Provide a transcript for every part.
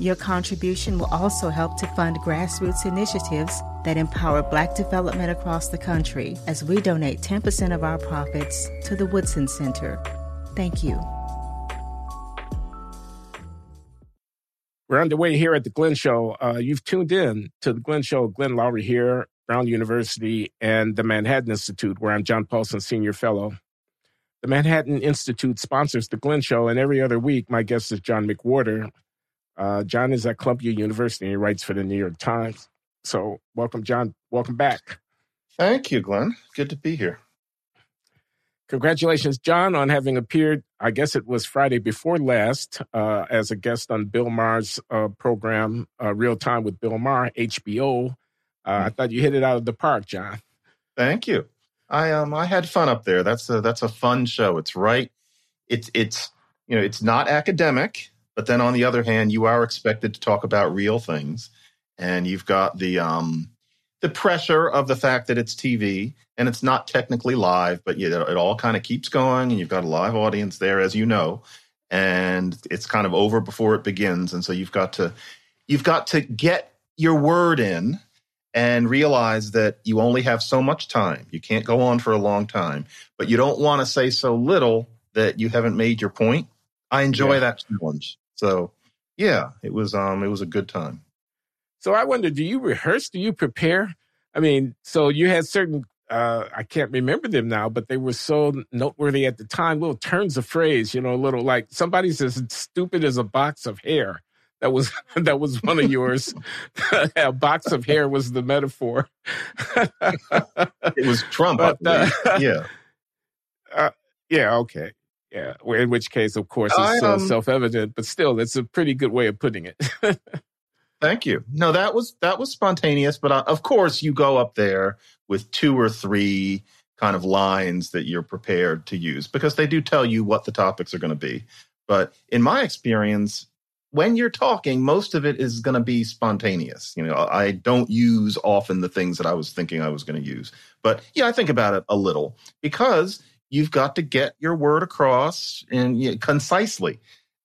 Your contribution will also help to fund grassroots initiatives that empower Black development across the country as we donate 10% of our profits to the Woodson Center. Thank you. We're underway here at the Glenn Show. Uh, you've tuned in to the Glenn Show. Glenn Loury here, Brown University, and the Manhattan Institute, where I'm John Paulson, Senior Fellow. The Manhattan Institute sponsors the Glenn Show, and every other week, my guest is John McWhorter, uh, John is at Columbia University. He writes for the New York Times. So, welcome, John. Welcome back. Thank you, Glenn. Good to be here. Congratulations, John, on having appeared. I guess it was Friday before last uh, as a guest on Bill Maher's uh, program, uh, Real Time with Bill Maher, HBO. Uh, I thought you hit it out of the park, John. Thank you. I um I had fun up there. That's a that's a fun show. It's right. It's it's you know it's not academic. But then on the other hand, you are expected to talk about real things. And you've got the um, the pressure of the fact that it's TV and it's not technically live, but you know, it all kind of keeps going and you've got a live audience there, as you know, and it's kind of over before it begins. And so you've got to you've got to get your word in and realize that you only have so much time. You can't go on for a long time, but you don't want to say so little that you haven't made your point. I enjoy yeah. that challenge. So yeah, it was um it was a good time. So I wonder, do you rehearse? Do you prepare? I mean, so you had certain uh, I can't remember them now, but they were so noteworthy at the time. Little turns of phrase, you know, a little like somebody's as stupid as a box of hair. That was that was one of yours. a box of hair was the metaphor. it was Trump, but, uh, yeah. Uh, yeah, okay. Yeah, in which case, of course, it's um, self-evident, but still, it's a pretty good way of putting it. thank you. No, that was that was spontaneous, but uh, of course, you go up there with two or three kind of lines that you're prepared to use because they do tell you what the topics are going to be. But in my experience, when you're talking, most of it is going to be spontaneous. You know, I don't use often the things that I was thinking I was going to use. But yeah, I think about it a little because you've got to get your word across and you know, concisely.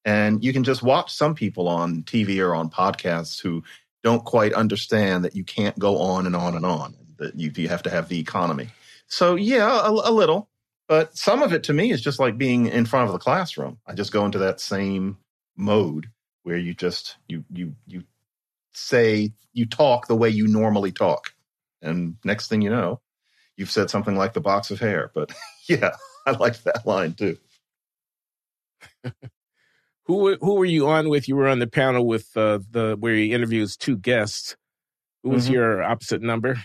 And you can just watch some people on TV or on podcasts who don't quite understand that you can't go on and on and on, that you, you have to have the economy. So, yeah, a, a little. But some of it to me is just like being in front of the classroom. I just go into that same mode where you just you you you say you talk the way you normally talk and next thing you know you've said something like the box of hair but yeah, I like that line too. who who were you on with? You were on the panel with uh, the where he interviews two guests. Who was mm-hmm. your opposite number?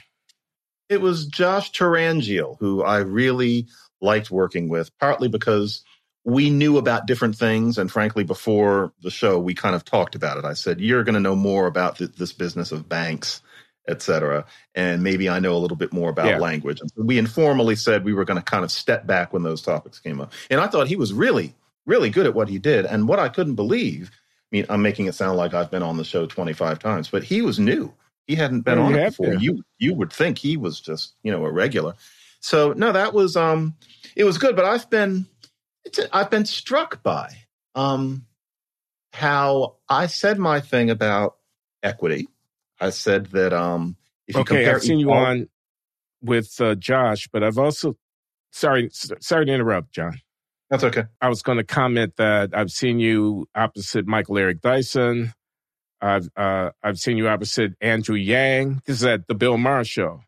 It was Josh Tyrangiel, who I really liked working with, partly because we knew about different things. And frankly, before the show, we kind of talked about it. I said, You're going to know more about th- this business of banks etc. And maybe I know a little bit more about yeah. language. And so we informally said we were going to kind of step back when those topics came up. And I thought he was really, really good at what he did. And what I couldn't believe, I mean, I'm making it sound like I've been on the show 25 times, but he was new. He hadn't been on it before. To. You you would think he was just you know a regular. So no, that was um, it was good. But I've been it's a, I've been struck by um, how I said my thing about equity I said that um, if you okay, I've seen you on with uh, Josh, but I've also sorry sorry to interrupt, John. That's okay. I was going to comment that I've seen you opposite Michael Eric Dyson. I've uh, I've seen you opposite Andrew Yang. This is at the Bill Maher show.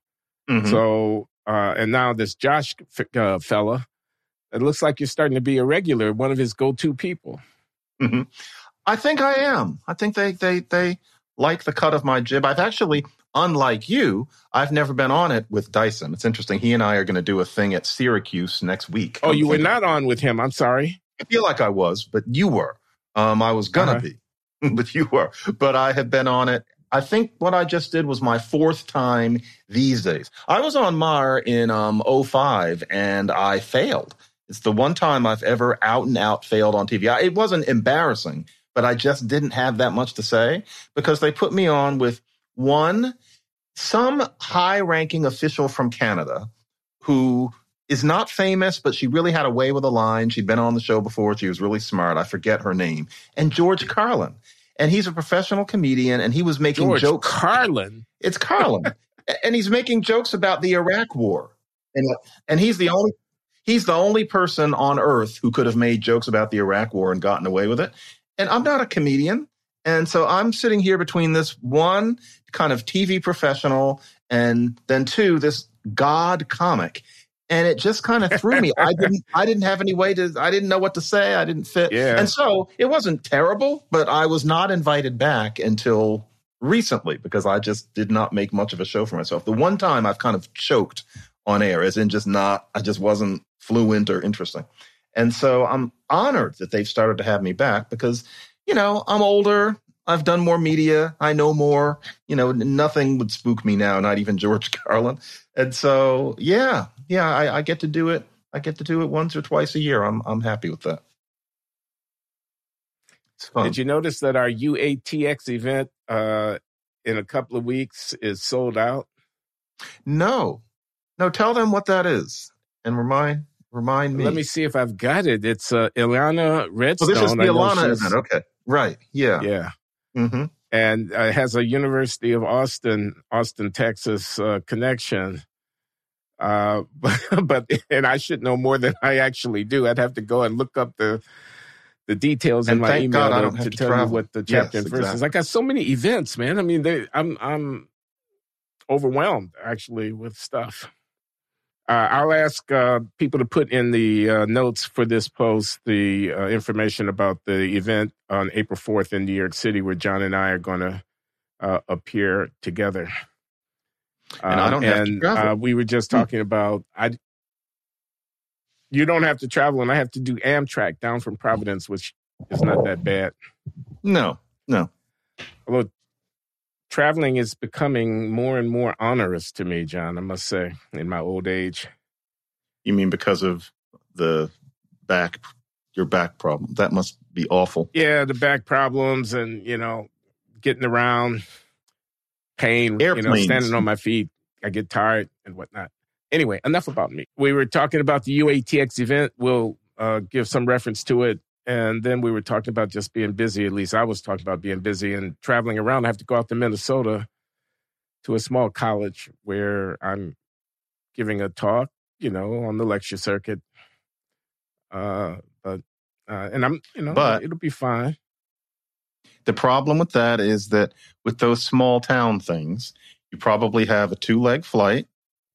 Mm-hmm. So uh, and now this Josh uh, fella, it looks like you're starting to be a regular, one of his go-to people. Mm-hmm. I think I am. I think they they they like the cut of my jib. I've actually, unlike you, I've never been on it with Dyson. It's interesting. He and I are going to do a thing at Syracuse next week. Oh, you were not on with him. I'm sorry. I feel like I was, but you were. Um, I was gonna uh-huh. be, but you were. But I have been on it I think what I just did was my fourth time these days. I was on Maher in um 05 and I failed. It's the one time I've ever out and out failed on TV. It wasn't embarrassing, but I just didn't have that much to say because they put me on with one, some high ranking official from Canada who is not famous, but she really had a way with a line. She'd been on the show before. She was really smart. I forget her name. And George Carlin. And he's a professional comedian and he was making George jokes. Carlin. It's Carlin. and he's making jokes about the Iraq war. And, uh, and he's the only he's the only person on earth who could have made jokes about the Iraq war and gotten away with it. And I'm not a comedian. And so I'm sitting here between this one kind of TV professional and then two, this God comic. And it just kind of threw me. I didn't I didn't have any way to I didn't know what to say. I didn't fit. Yeah. And so it wasn't terrible, but I was not invited back until recently because I just did not make much of a show for myself. The one time I've kind of choked on air, as in just not I just wasn't fluent or interesting. And so I'm honored that they've started to have me back because, you know, I'm older. I've done more media. I know more. You know, nothing would spook me now, not even George Carlin. And so, yeah, yeah, I, I get to do it. I get to do it once or twice a year. I'm I'm happy with that. Did you notice that our UATX event uh, in a couple of weeks is sold out? No, no. Tell them what that is and remind remind me. Let me see if I've got it. It's uh, Ilana Oh, Redstone. this is the I know Alana she's- event. Okay, right. Yeah. Yeah. hmm and uh, has a University of Austin, Austin, Texas uh, connection. Uh, but, but and I should know more than I actually do. I'd have to go and look up the the details in And my email God I to, to to tell you what the chapter Yes, and verse is. I got so many events, man. I mean, they, I'm I'm overwhelmed actually with stuff. Uh, I'll ask uh, people to put in the uh, notes for this post the uh, information about the event on April 4th in New York City, where John and I are going to uh, appear together. And I don't have to travel. Uh, we were just Hmm. talking about I. You don't have to travel, and I have to do Amtrak down from Providence, which is not that bad. No, no. Although traveling is becoming more and more onerous to me, John. I must say, in my old age. You mean because of the back, your back problem? That must be awful. Yeah, the back problems and you know, getting around, pain, you know, Airplanes. standing on my feet. I get tired and whatnot. Anyway, enough about me. We were talking about the UATX event. We'll uh, give some reference to it. And then we were talking about just being busy. At least I was talking about being busy and traveling around. I have to go out to Minnesota to a small college where I'm giving a talk, you know, on the lecture circuit. Uh, but uh, and I'm, you know, But- it'll be fine. The problem with that is that with those small town things, you probably have a two leg flight.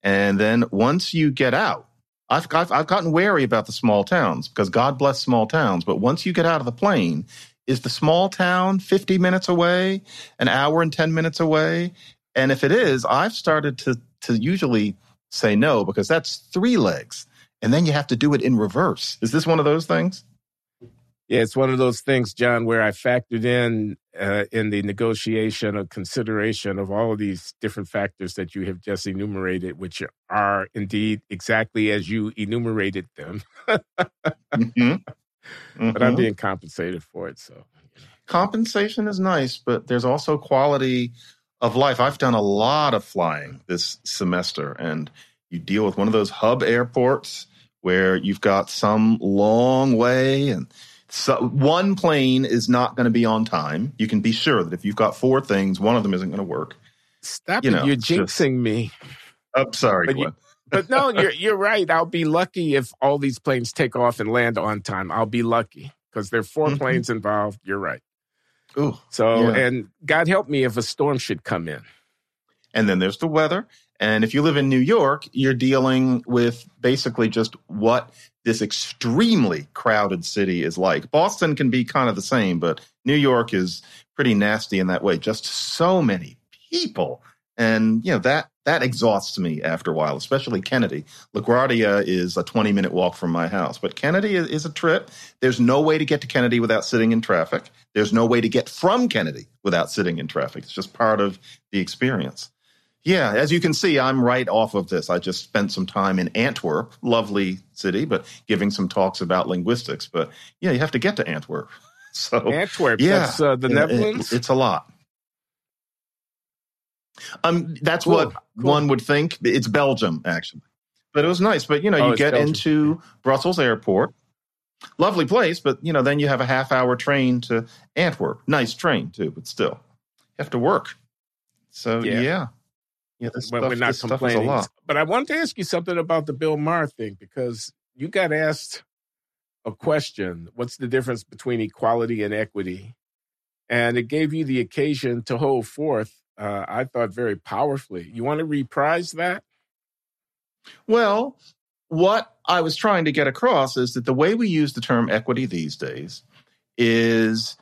And then once you get out, I've, I've, I've gotten wary about the small towns because God bless small towns. But once you get out of the plane, is the small town 50 minutes away, an hour and 10 minutes away? And if it is, I've started to, to usually say no because that's three legs. And then you have to do it in reverse. Is this one of those things? Yeah, it's one of those things, John, where I factored in uh, in the negotiation or consideration of all of these different factors that you have just enumerated, which are indeed exactly as you enumerated them. Mhm. But I'm Mhm. being compensated for it, so compensation is nice, but there's also quality of life. I've done a lot of flying this semester, and you deal with one of those hub airports where you've got some long way and so one plane is not going to be on time. You can be sure that if you've got four things, one of them isn't going to work. stop You it. know, You're it's just- jinxing me. I'm sorry, But you- But no, you're you're right. I'll be lucky if all these planes take off and land on time. I'll be lucky because there are 4 Mhm. planes involved. You're right. Ooh. So, Yeah. and God help me if a storm should come in. And then there's the weather. And if you live in New York, you're dealing with basically just what this extremely crowded city is like. Boston can be kind of the same, but New York is pretty nasty in that way. Just so many people And you know that that exhausts me after a while, especially Kennedy. LaGuardia is a 20 minute walk from my house, but Kennedy is, is a trip. There's no way to get to Kennedy without sitting in traffic. There's no way to get from Kennedy without sitting in traffic. It's just part of the experience. Yeah, as you can see, I'm right off of this. I just spent some time in Antwerp, lovely city, but giving some talks about linguistics. But yeah, you have to get to Antwerp. So Antwerp, yeah, uh, the Netherlands. It, it's a lot. Um, that's cool. what cool. one would think. It's Belgium, actually, but it was nice. But you know, oh, you get Belgium. into Brussels airport, lovely place, but you know, then you have a half hour train to Antwerp. Nice train too, but still, you have to work. So yeah. yeah. Yeah, this stuff, we're not this complaining. But I wanted to ask you something about the Bill Maher thing because you got asked a question what's the difference between equality and equity? And it gave you the occasion to hold forth uh, I thought very powerfully. You want to reprise that? Well, what I was trying to get across is that the way we use the term equity these days is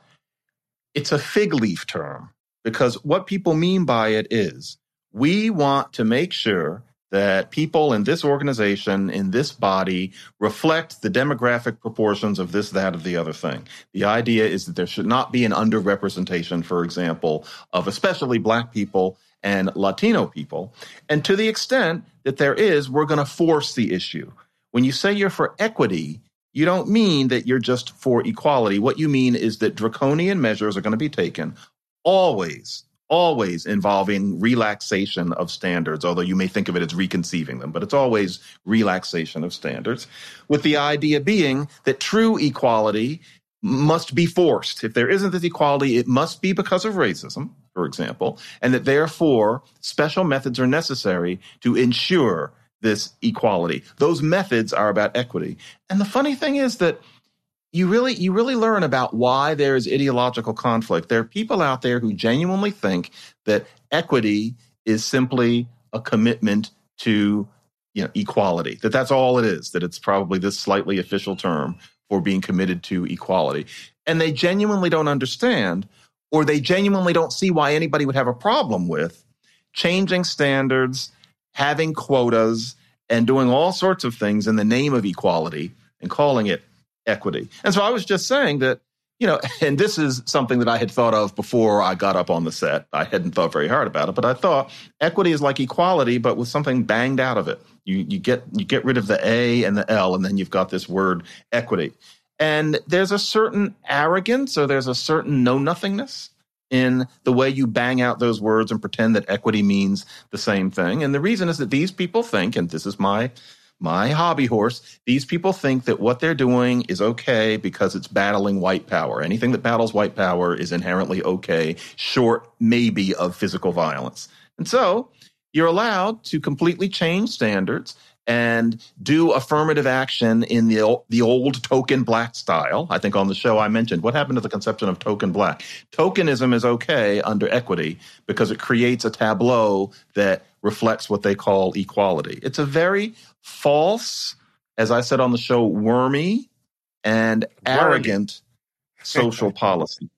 it's a fig leaf term because what people mean by it is we want to make sure that people in this organization, in this body, reflect the demographic proportions of this, that, or the other thing. The idea is that there should not be an underrepresentation, for example, of especially Black people and Latino people. And to the extent that there is, we're going to force the issue. When you say you're for equity, you don't mean that you're just for equality. What you mean is that draconian measures are going to be taken always always involving relaxation of standards, although you may think of it as reconceiving them, but it's always relaxation of standards, with the idea being that true equality must be forced. If there isn't this equality, it must be because of racism, for example, and that therefore special methods are necessary to ensure this equality. Those methods are about equity. And the funny thing is that you really you really learn about why there is ideological conflict. There are people out there who genuinely think that equity is simply a commitment to you know equality. That that's all it is. That it's probably this slightly official term for being committed to equality. And they genuinely don't understand or they genuinely don't see why anybody would have a problem with changing standards, having quotas, and doing all sorts of things in the name of equality and calling it equity. And so I was just saying that, you know, and this is something that I had thought of before I got up on the set. I hadn't thought very hard about it, but I thought equity is like equality, but with something banged out of it. You you get you get rid of the A and the L, and then you've got this word equity. And there's a certain arrogance or there's a certain know nothingness in the way you bang out those words and pretend that equity means the same thing. And the reason is that these people think, and this is my my hobby horse, these people think that what they're doing is okay because it's battling white power. Anything that battles white power is inherently okay, short maybe of physical violence. And so you're allowed to completely change standards and do affirmative action in the the old token black style. I think on the show I mentioned what happened to the conception of token black. Tokenism is okay under equity because it creates a tableau that reflects what they call equality. It's a very false, as I said on the show, wormy and arrogant social policy.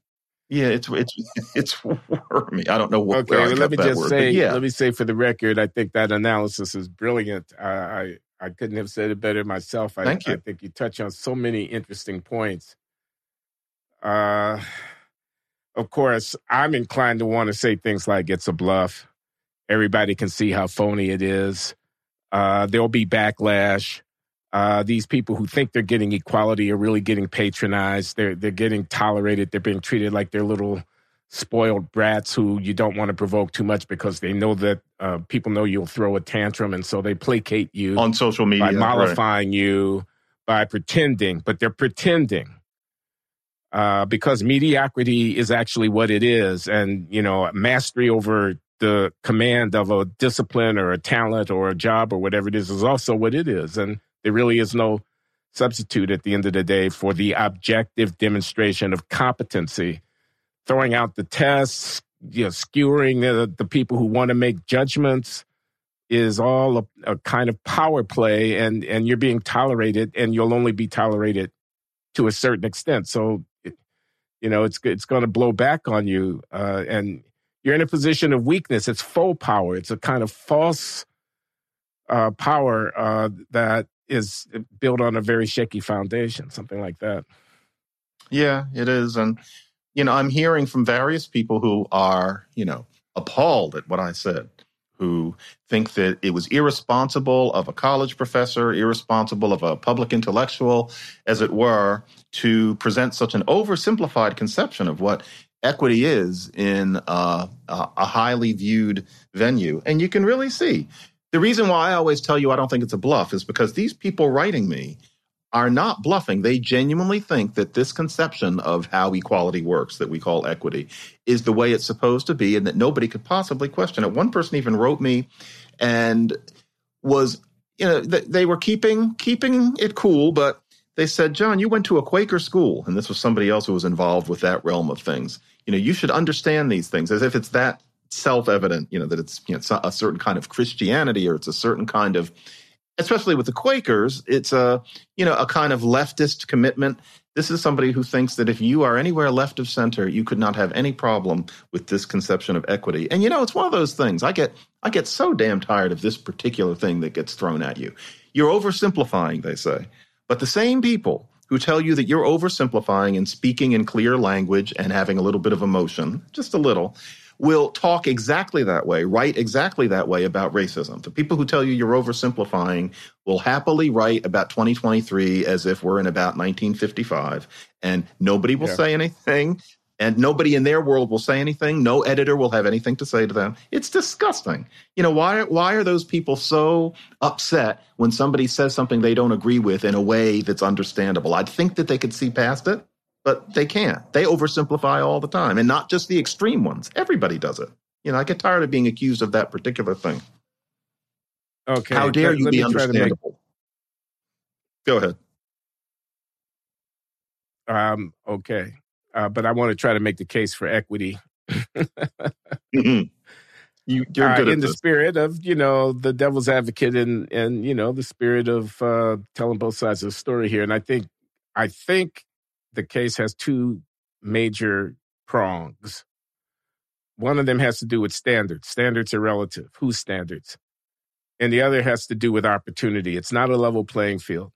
Yeah, it's it's it's wormy. I don't know what. Okay, well, let me just word, say. Yeah. Let me say for the record, I think that analysis is brilliant. I I, I couldn't have said it better myself. I, Thank you. I think you touch on so many interesting points. Uh, of course, I'm inclined to want to say things like it's a bluff. Everybody can see how phony it is. Uh, there'll be backlash. Uh, these people who think they're getting equality are really getting patronized. They're they're getting tolerated. They're being treated like they're little spoiled brats who you don't want to provoke too much because they know that uh, people know you'll throw a tantrum, and so they placate you on social media by mollifying right. you by pretending. But they're pretending uh, because mediocrity is actually what it is, and you know mastery over the command of a discipline or a talent or a job or whatever it is is also what it is. And there really is no substitute at the end of the day for the objective demonstration of competency. Throwing out the tests, you know, skewering the, the people who want to make judgments is all a, a kind of power play, and and you're being tolerated, and you'll only be tolerated to a certain extent. So, you know, it's it's going to blow back on you, uh, and you're in a position of weakness. It's faux power. It's a kind of false uh, power uh, that is built on a very shaky foundation, something like that. Yeah, it is. And, you know, I'm hearing from various people who are, you know, appalled at what I said, who think that it was irresponsible of a college professor, irresponsible of a public intellectual, as it were, to present such an oversimplified conception of what equity is in a, a highly viewed venue. And you can really see the reason why I always tell you I don't think it's a bluff is because these people writing me are not bluffing. They genuinely think that this conception of how equality works, that we call equity, is the way it's supposed to be and that nobody could possibly question it. One person even wrote me and was, you know, they were keeping keeping it cool, but they said, John, you went to a Quaker school, and this was somebody else who was involved with that realm of things. You know, you should understand these things as if it's that self-evident, you know, that it's, you know, a certain kind of Christianity or it's a certain kind of, especially with the Quakers, it's a, you know, a kind of leftist commitment. This is somebody who thinks that if you are anywhere left of center, you could not have any problem with this conception of equity. And you know, it's one of those things. I get I get so damn tired of this particular thing that gets thrown at you. You're oversimplifying, they say. But the same people who tell you that you're oversimplifying and speaking in clear language and having a little bit of emotion, just a little, will talk exactly that way, write exactly that way about racism. The people who tell you you're oversimplifying will happily write about 2023 as if we're in about 1955, and nobody will yeah. say anything. And nobody in their world will say anything. No editor will have anything to say to them. It's disgusting. You know, why, why are those people so upset when somebody says something they don't agree with in a way that's understandable? I'd think that they could see past it but they can't. They oversimplify all the time, and not just the extreme ones. Everybody does it. You know, I get tired of being accused of that particular thing. Okay. How dare you be understandable? Make... Go ahead. Um, okay. Uh, but I want to try to make the case for equity. mm-hmm. You, are uh, in the spirit of you know the devil's advocate and and you know the spirit of uh, telling both sides of the story here. And I think I think the case has two major prongs. One of them has to do with standards. Standards are relative. Whose standards? And the other has to do with opportunity. It's not a level playing field.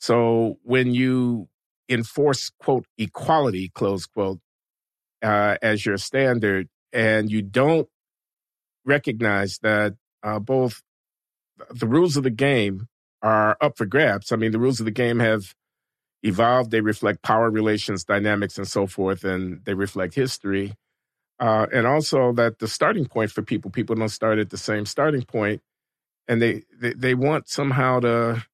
So when you enforce, quote, equality, close quote, uh, as your standard, and you don't recognize that uh, both the rules of the game are up for grabs. I mean, the rules of the game have evolved. They reflect power relations, dynamics, and so forth, and they reflect history. Uh, and also that the starting point for people, people don't start at the same starting point, and they, they they want somehow to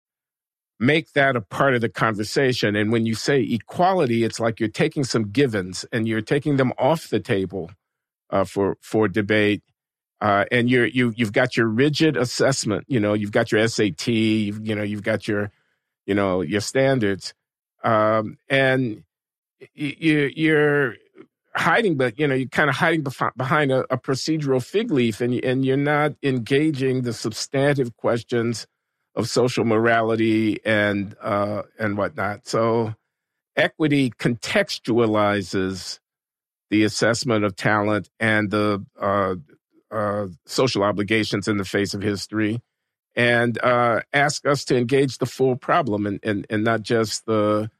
make that a part of the conversation. And when you say equality, it's like you're taking some givens and you're taking them off the table uh, for for debate. Uh, and you're you you've got your rigid assessment. You know, you've got your SAT. You've, you know, you've got your you know your standards um, and you, you're hiding, but you know you're kind of hiding behind a, a, procedural fig leaf, and and you're not engaging the substantive questions of social morality and uh, and whatnot. So equity contextualizes the assessment of talent and the uh, uh, social obligations in the face of history and uh, ask us to engage the full problem and, and, and not just the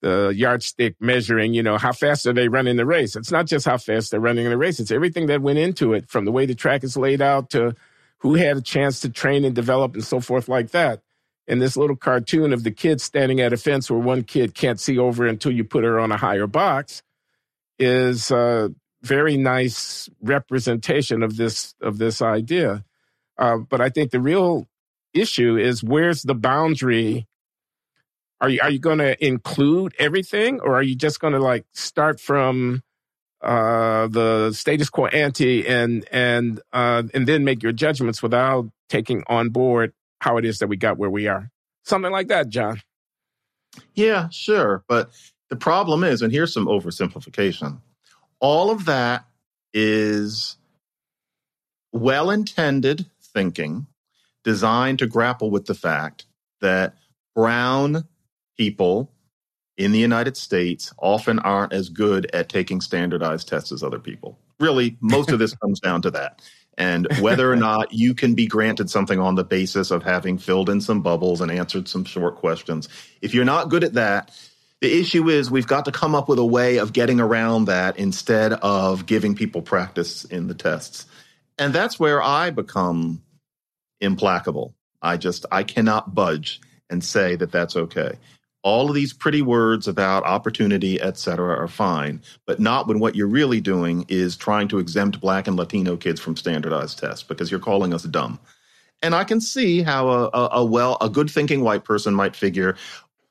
the yardstick measuring, you know, how fast are they running the race? It's not just how fast they're running the race, it's everything that went into it from the way the track is laid out to who had a chance to train and develop and so forth like that. And this little cartoon of the kid standing at a fence where one kid can't see over until you put her on a higher box is a very nice representation of this of this idea. Uh, but I think the real issue is where's the boundary? Are you are you going to include everything, or are you just going to like start from uh, the status quo ante and and uh, and then make your judgments without taking on board how it is that we got where we are? Something like that, John. Yeah, sure, but the problem is, and here's some oversimplification. All of that is well intended thinking designed to grapple with the fact that brown people in the United States often aren't as good at taking standardized tests as other people. really, most of this comes down to that. And whether or not you can be granted something on the basis of having filled in some bubbles and answered some short questions. If you're not good at that, the issue is we've got to come up with a way of getting around that instead of giving people practice in the tests. And that's where I become implacable. I just, I cannot budge and say that that's okay. All of these pretty words about opportunity, et cetera, are fine, but not when what you're really doing is trying to exempt Black and Latino kids from standardized tests because you're calling us dumb. And I can see how a, a, a well, a good thinking white person might figure,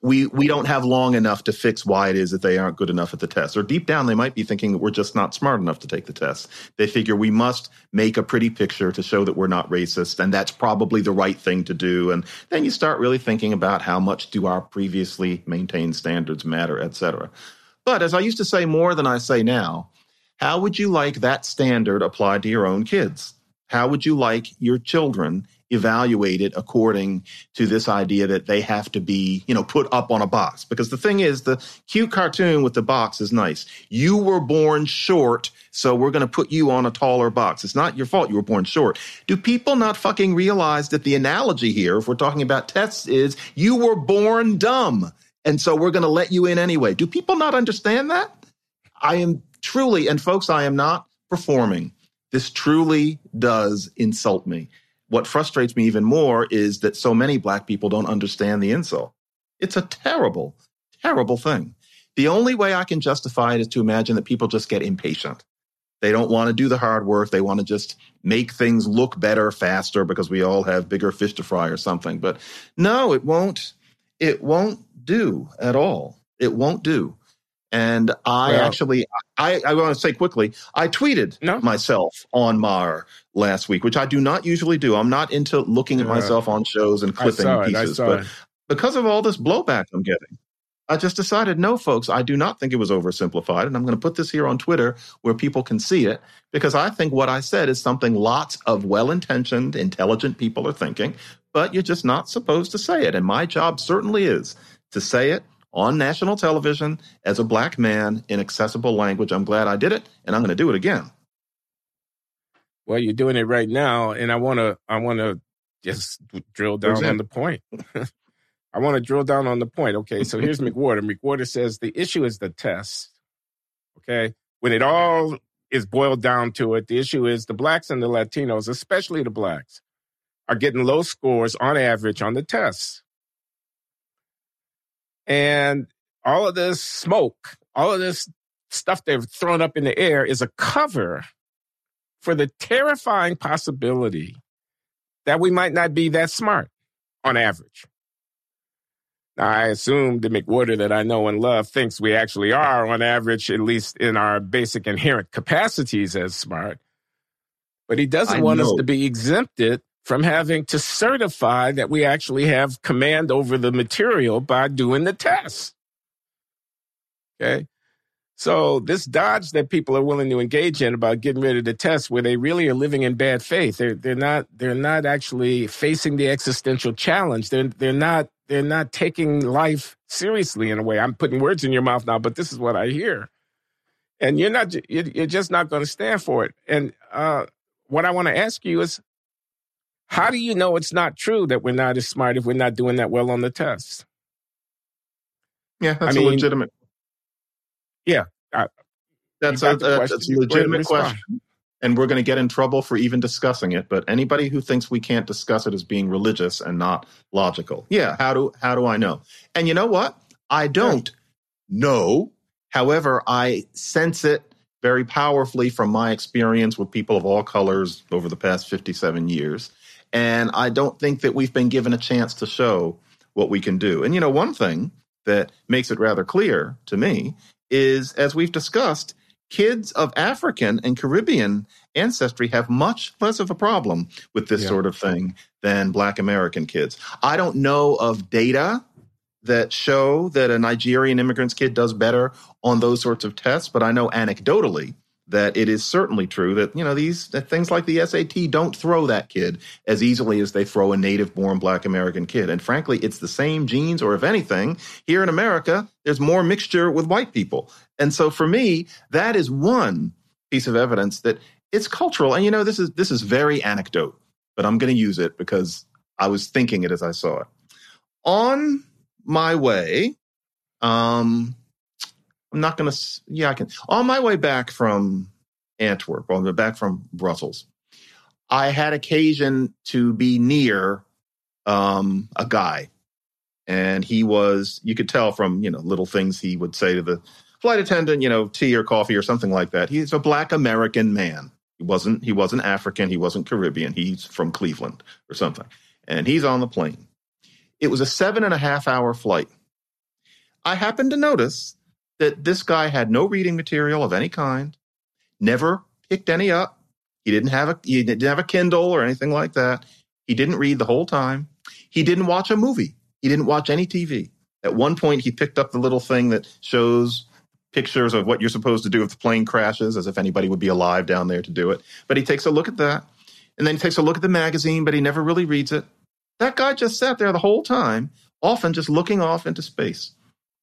we we don't have long enough to fix why it is that they aren't good enough at the test. Or deep down, they might be thinking that we're just not smart enough to take the test. They figure we must make a pretty picture to show that we're not racist, and that's probably the right thing to do. And then you start really thinking about how much do our previously maintained standards matter, et cetera. But as I used to say more than I say now, how would you like that standard applied to your own kids? How would you like your children evaluated according to this idea that they have to be, you know, put up on a box. Because the thing is, the cute cartoon with the box is nice. You were born short, so we're going to put you on a taller box. It's not your fault you were born short. Do people not fucking realize that the analogy here, if we're talking about tests, is you were born dumb, and so we're going to let you in anyway? Do people not understand that? I am truly, and folks, I am not performing. This truly does insult me what frustrates me even more is that so many black people don't understand the insult. It's a terrible, terrible thing. The only way I can justify it is to imagine that people just get impatient. They don't want to do the hard work. They want to just make things look better faster because we all have bigger fish to fry or something. But no, it won't. It won't do at all. It won't do. And I actually, I, I want to say quickly, I tweeted no. myself on Maher last week, which I do not usually do. I'm not into looking at myself on shows and clipping it, pieces, but it. because of all this blowback I'm getting, I just decided, no, folks, I do not think it was oversimplified. And I'm going to put this here on Twitter where people can see it because I think what I said is something lots of well intentioned, intelligent people are thinking, but you're just not supposed to say it. And my job certainly is to say it on national television as a black man in accessible language. I'm glad I did it, and I'm going to do it again. Well, you're doing it right now, and I want to I want to just drill down on the point. I want to drill down on the point. Okay, so here's McWhorter. McWhorter says the issue is the test. Okay, when it all is boiled down to it, the issue is the blacks and the Latinos, especially the blacks, are getting low scores on average on the tests. And all of this smoke, all of this stuff they've thrown up in the air is a cover for the terrifying possibility that we might not be that smart on average. Now, I assume the McWhorter that I know and love thinks we actually are, on average, at least in our basic inherent capacities as smart. But he doesn't I want know. us to be exempted from having to certify that we actually have command over the material by doing the test. Okay. So this dodge that people are willing to engage in about getting rid of the test where they really are living in bad faith. They're they're not they're not actually facing the existential challenge. They're they're not they're not taking life seriously in a way. I'm putting words in your mouth now, but this is what I hear. And you're not you're just not going to stand for it. And uh, what I want to ask you is how do you know it's not true that we're not as smart if we're not doing that well on the tests? Yeah, that's I mean, a legitimate. Yeah, I, that's a, a, that's a legitimate question, and we're going to get in trouble for even discussing it. But anybody who thinks we can't discuss it as being religious and not logical, yeah, how do how do I know? And you know what? I don't yeah. know. However, I sense it very powerfully from my experience with people of all colors over the past 57 years. And I don't think that we've been given a chance to show what we can do. And, you know, one thing that makes it rather clear to me is, as we've discussed, kids of African and Caribbean ancestry have much less of a problem with this yeah. sort of thing than Black American kids. I don't know of data that show that a Nigerian immigrant's kid does better on those sorts of tests, but I know anecdotally that it is certainly true that you know these things like the SAT don't throw that kid as easily as they throw a native born black American kid. And frankly, it's the same genes or if anything, here in America, there's more mixture with white people. And so for me, that is one piece of evidence that it's cultural. And you know, this is this is very anecdote, but I'm going to use it because I was thinking it as I saw it. On my way, um, I'm not going to. Yeah, I can. On my way back from Antwerp, on the back from Brussels, I had occasion to be near um, a guy, and he was. You could tell from you know little things he would say to the flight attendant, you know, tea or coffee or something like that. He's a black American man. He wasn't. He wasn't African. He wasn't Caribbean. He's from Cleveland or something, and he's on the plane. It was a seven and a half hour flight. I happened to notice that this guy had no reading material of any kind, never picked any up. He didn't have a he didn't have a Kindle or anything like that. He didn't read the whole time. He didn't watch a movie. He didn't watch any TV. At one point, he picked up the little thing that shows pictures of what you're supposed to do if the plane crashes, as if anybody would be alive down there to do it. But he takes a look at that, and then he takes a look at the magazine, but he never really reads it. That guy just sat there the whole time, often just looking off into space.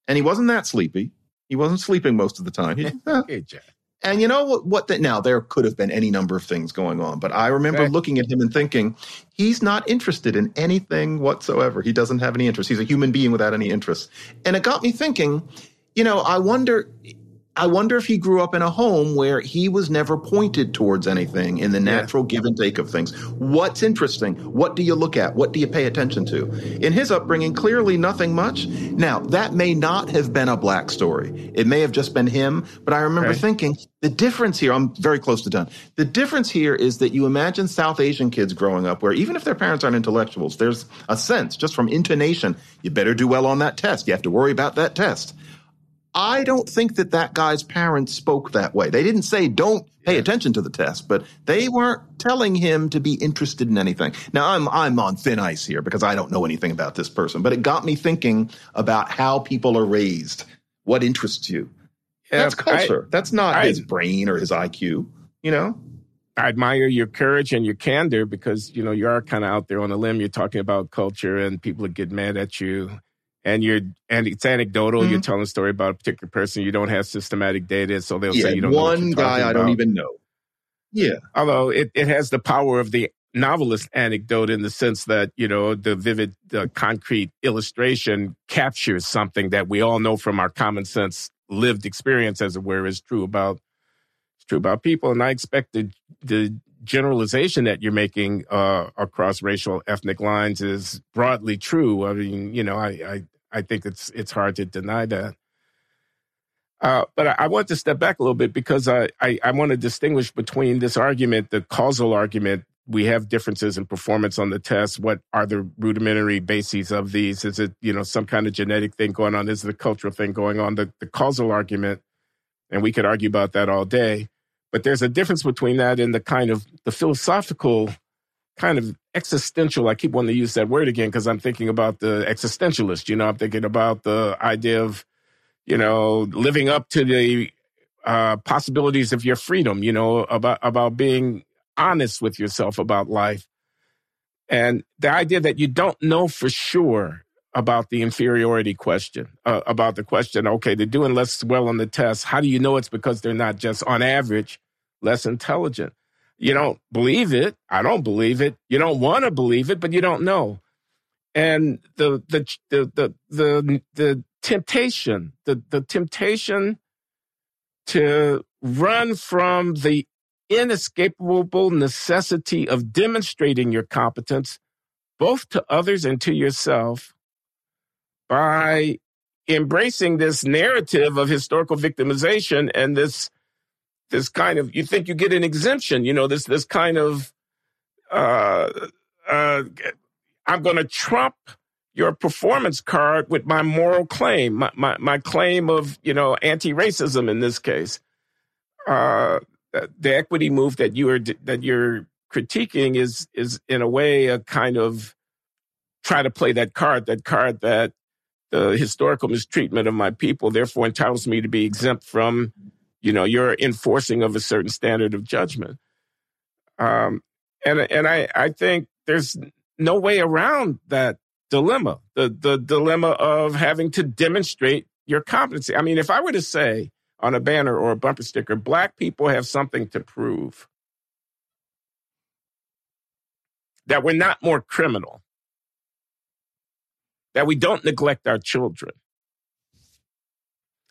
And he wasn't that sleepy. He wasn't sleeping most of the time. He, hey, eh. Jack. And you know what? What that now there could have been any number of things going on, but I remember looking at him and thinking, he's not interested in anything whatsoever. He doesn't have any interest. He's a human being without any interest. And it got me thinking, you know, I wonder I wonder if he grew up in a home where he was never pointed towards anything in the natural yeah. give and take of things. What's interesting? What do you look at? What do you pay attention to? In his upbringing, clearly nothing much. Now, that may not have been a black story. It may have just been him, but I remember right. thinking the difference here, I'm very close to done. The difference here is that you imagine South Asian kids growing up where even if their parents aren't intellectuals, there's a sense just from intonation, you better do well on that test. You have to worry about that test. I don't think that that guy's parents spoke that way. They didn't say, don't pay attention to the test, but they weren't telling him to be interested in anything. Now I'm, I'm on thin ice here because I don't know anything about this person, but it got me thinking about how people are raised. What interests you? Yeah, That's culture. I, That's not I, his brain or his IQ, you know? I admire your courage and your candor because, you know, you are kind of out there on a limb. You're talking about culture and people get mad at you and you're and it's anecdotal. Mm-hmm. You're telling a story about a particular person. You don't have systematic data, so they'll yeah, say you don't. One guy I don't even know. Yeah. Although it, it has the power of the novelist anecdote in the sense that you know the vivid, the concrete illustration captures something that we all know from our common sense lived experience, as it were, is true about it's true about people. And I expect the the generalization that you're making uh, across racial ethnic lines is broadly true. I mean, you know, I, I I think it's it's hard to deny that. Uh, but I, I, want to step back a little bit because I, I, I want to distinguish between this argument, the causal argument. We have differences in performance on the test. What are the rudimentary bases of these? Is it you know some kind of genetic thing going on? Is it a cultural thing going on? The, the causal argument, and we could argue about that all day. But there's a difference between that and the kind of the philosophical kind of existential. I keep wanting to use that word again because I'm thinking about the existentialist. You know, I'm thinking about the idea of, you know, living up to the uh, possibilities of your freedom. You know, about about being honest with yourself about life, and the idea that you don't know for sure about the inferiority question, uh, about the question. Okay, they're doing less well on the test. How do you know it's because they're not just on average less intelligent? You don't believe it. I don't believe it. You don't want to believe it, but you don't know. And the the the the the, the temptation, the the temptation to run from the inescapable necessity of demonstrating your competence both to others and to yourself by embracing this narrative of historical victimization and this this kind of you think you get an exemption you know this this kind of uh uh i'm going to trump your performance card with my moral claim my, my my claim of you know anti-racism in this case. Uh the equity move that you are that you're critiquing is is in a way a kind of try to play that card that card that the historical mistreatment of my people therefore entitles me to be exempt from you know, your enforcing of a certain standard of judgment. Um, and and I, I think there's no way around that dilemma, the the dilemma of having to demonstrate your competency. I mean, if I were to say, on a banner or a bumper sticker. Black people have something to prove. That we're not more criminal. That we don't neglect our children.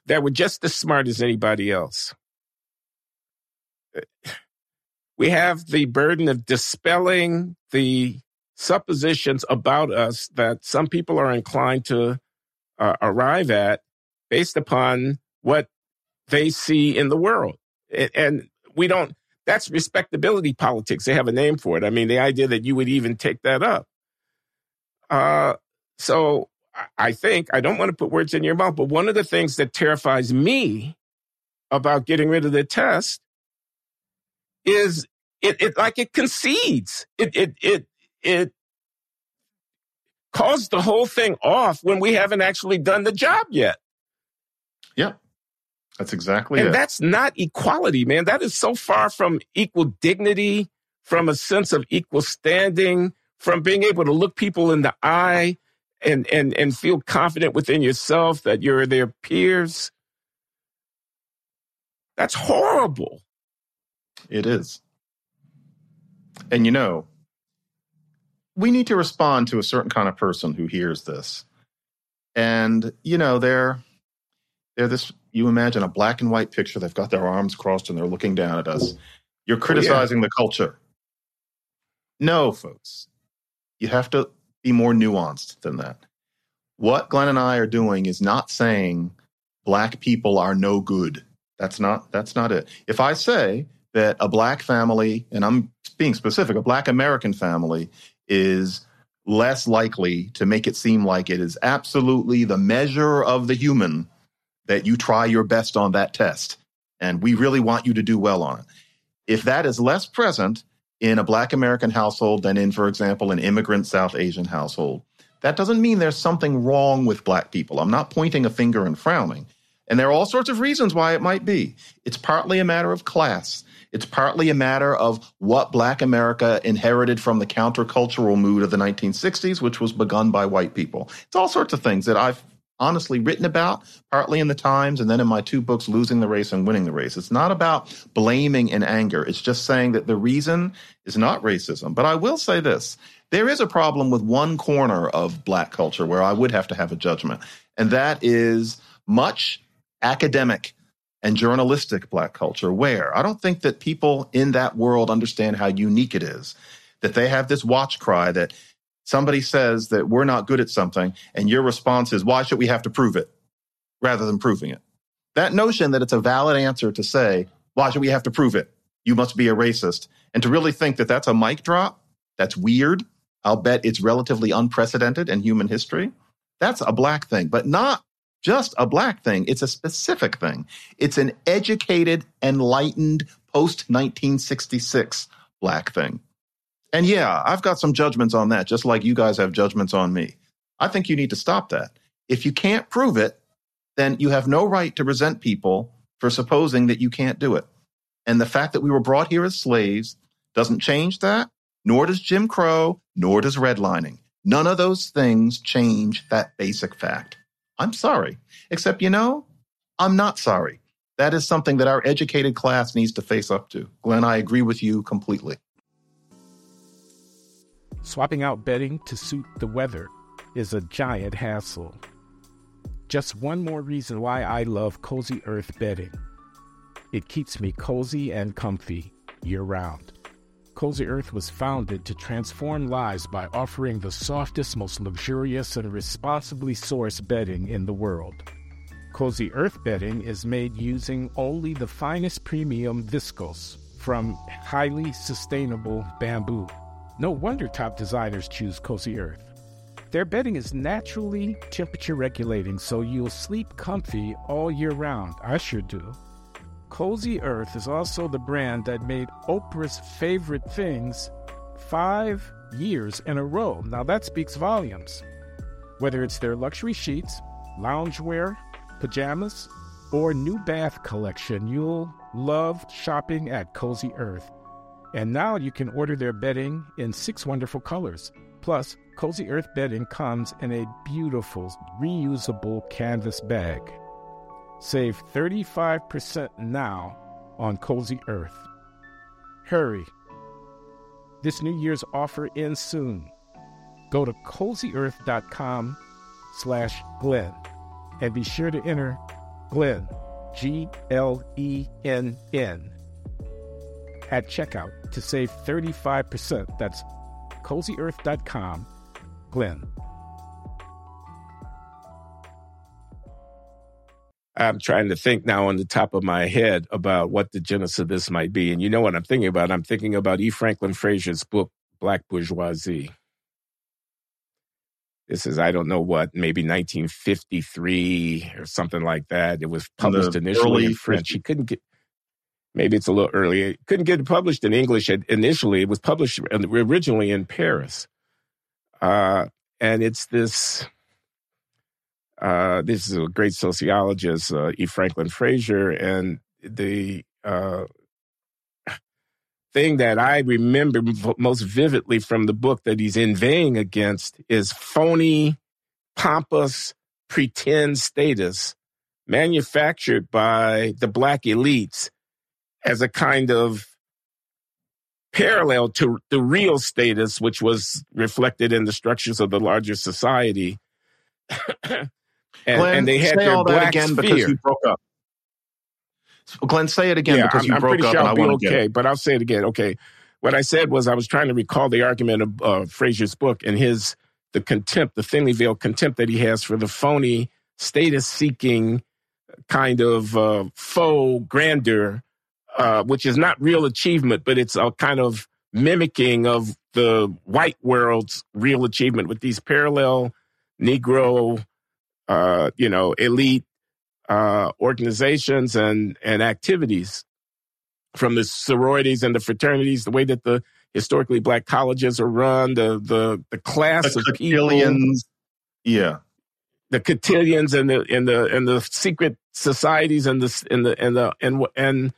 That we're just as smart as anybody else. We have the burden of dispelling the suppositions about us that some people are inclined to uh, arrive at based upon what they see in the world. And we don't, that's respectability politics. They have a name for it. I mean, the idea that you would even take that up. Uh, so I think, I don't want to put words in your mouth, but one of the things that terrifies me about getting rid of the test is it, it like it concedes. It, it, it, it calls the whole thing off when we haven't actually done the job yet. Yeah. That's exactly and it. that's not equality, man. That is so far from equal dignity, from a sense of equal standing, from being able to look people in the eye and and and feel confident within yourself that you're their peers. That's horrible. It is. And you know, we need to respond to a certain kind of person who hears this. And, you know, they're they're this you imagine a black and white picture, they've got their arms crossed and they're looking down at us. You're criticizing oh, yeah. the culture. No, folks. You have to be more nuanced than that. What Glenn and I are doing is not saying black people are no good. That's not that's not it. If I say that a black family, and I'm being specific, a black American family is less likely to make it seem like it is absolutely the measure of the human that you try your best on that test. And we really want you to do well on it. If that is less present in a black American household than in, for example, an immigrant South Asian household, that doesn't mean there's something wrong with black people. I'm not pointing a finger and frowning. And there are all sorts of reasons why it might be. It's partly a matter of class. It's partly a matter of what Black America inherited from the countercultural mood of the 1960s, which was begun by white people. It's all sorts of things that I've honestly written about, partly in the Times and then in my two books, Losing the Race and Winning the Race. It's not about blaming and anger. It's just saying that the reason is not racism. But I will say this there is a problem with one corner of black culture where I would have to have a judgment, and that is much academic and journalistic black culture where I don't think that people in that world understand how unique it is. That they have this watch cry that somebody says that we're not good at something, and your response is, why should we have to prove it rather than proving it? That notion that it's a valid answer to say, why should we have to prove it? You must be a racist. And to really think that that's a mic drop, that's weird. I'll bet it's relatively unprecedented in human history. That's a black thing, but not just a black thing. It's a specific thing. It's an educated, enlightened, post 1966 black thing. And yeah, I've got some judgments on that, just like you guys have judgments on me. I think you need to stop that. If you can't prove it, then you have no right to resent people for supposing that you can't do it. And the fact that we were brought here as slaves doesn't change that, nor does Jim Crow, nor does redlining. None of those things change that basic fact. I'm sorry. Except, you know, I'm not sorry. That is something that our educated class needs to face up to. Glenn, I agree with you completely. Swapping out bedding to suit the weather is a giant hassle. Just one more reason why I love Cozy Earth bedding. It keeps me cozy and comfy year round. Cozy Earth was founded to transform lives by offering the softest, most luxurious, and responsibly sourced bedding in the world. Cozy Earth bedding is made using only the finest premium viscose from highly sustainable bamboo. No wonder top designers choose Cozy Earth. Their bedding is naturally temperature regulating, so you'll sleep comfy all year round. I sure do. Cozy Earth is also the brand that made Oprah's favorite things five years in a row. Now that speaks volumes. Whether it's their luxury sheets, loungewear, pajamas, or new bath collection, you'll love shopping at Cozy Earth. And now you can order their bedding in six wonderful colors. Plus, Cozy Earth bedding comes in a beautiful reusable canvas bag. Save 35% now on Cozy Earth. Hurry! This New Year's offer ends soon. Go to cozyearth.com slash Glenn and be sure to enter Glenn, G L E N N, at checkout to save 35%. That's cozyearth.com, Glenn. I'm trying to think now on the top of my head about what the genesis of this might be. And you know what I'm thinking about? I'm thinking about E. Franklin Frazier's book, Black Bourgeoisie. This is, I don't know what, maybe 1953 or something like that. It was published initially in French. He couldn't get, maybe it's a little early. It couldn't get published in English initially. It was published originally in Paris. Uh, and it's this uh, this is a great sociologist, uh, E. Franklin Frazier, and the uh, thing that I remember most vividly from the book that he's inveighing against is phony, pompous, pretend status manufactured by the black elites as a kind of parallel to the real status, which was reflected in the structures of the larger society. and, Glenn, and they had their black again sphere. because you broke up. Glenn, say it again yeah, because I'm, you I'm broke up. Sure I'll be okay, but I'll say it again. Okay, what I said was I was trying to recall the argument of uh, Frazier's book and his the contempt, the thinly veiled contempt that he has for the phony, status-seeking kind of uh, faux grandeur, uh, which is not real achievement, but it's a kind of mimicking of the white world's real achievement with these parallel Negro uh, you know, elite uh, organizations and and activities. From the sororities and the fraternities, the way that the historically black colleges are run, the the the class the of people, yeah, the cotillions and the and the and the secret societies and the and the and the and and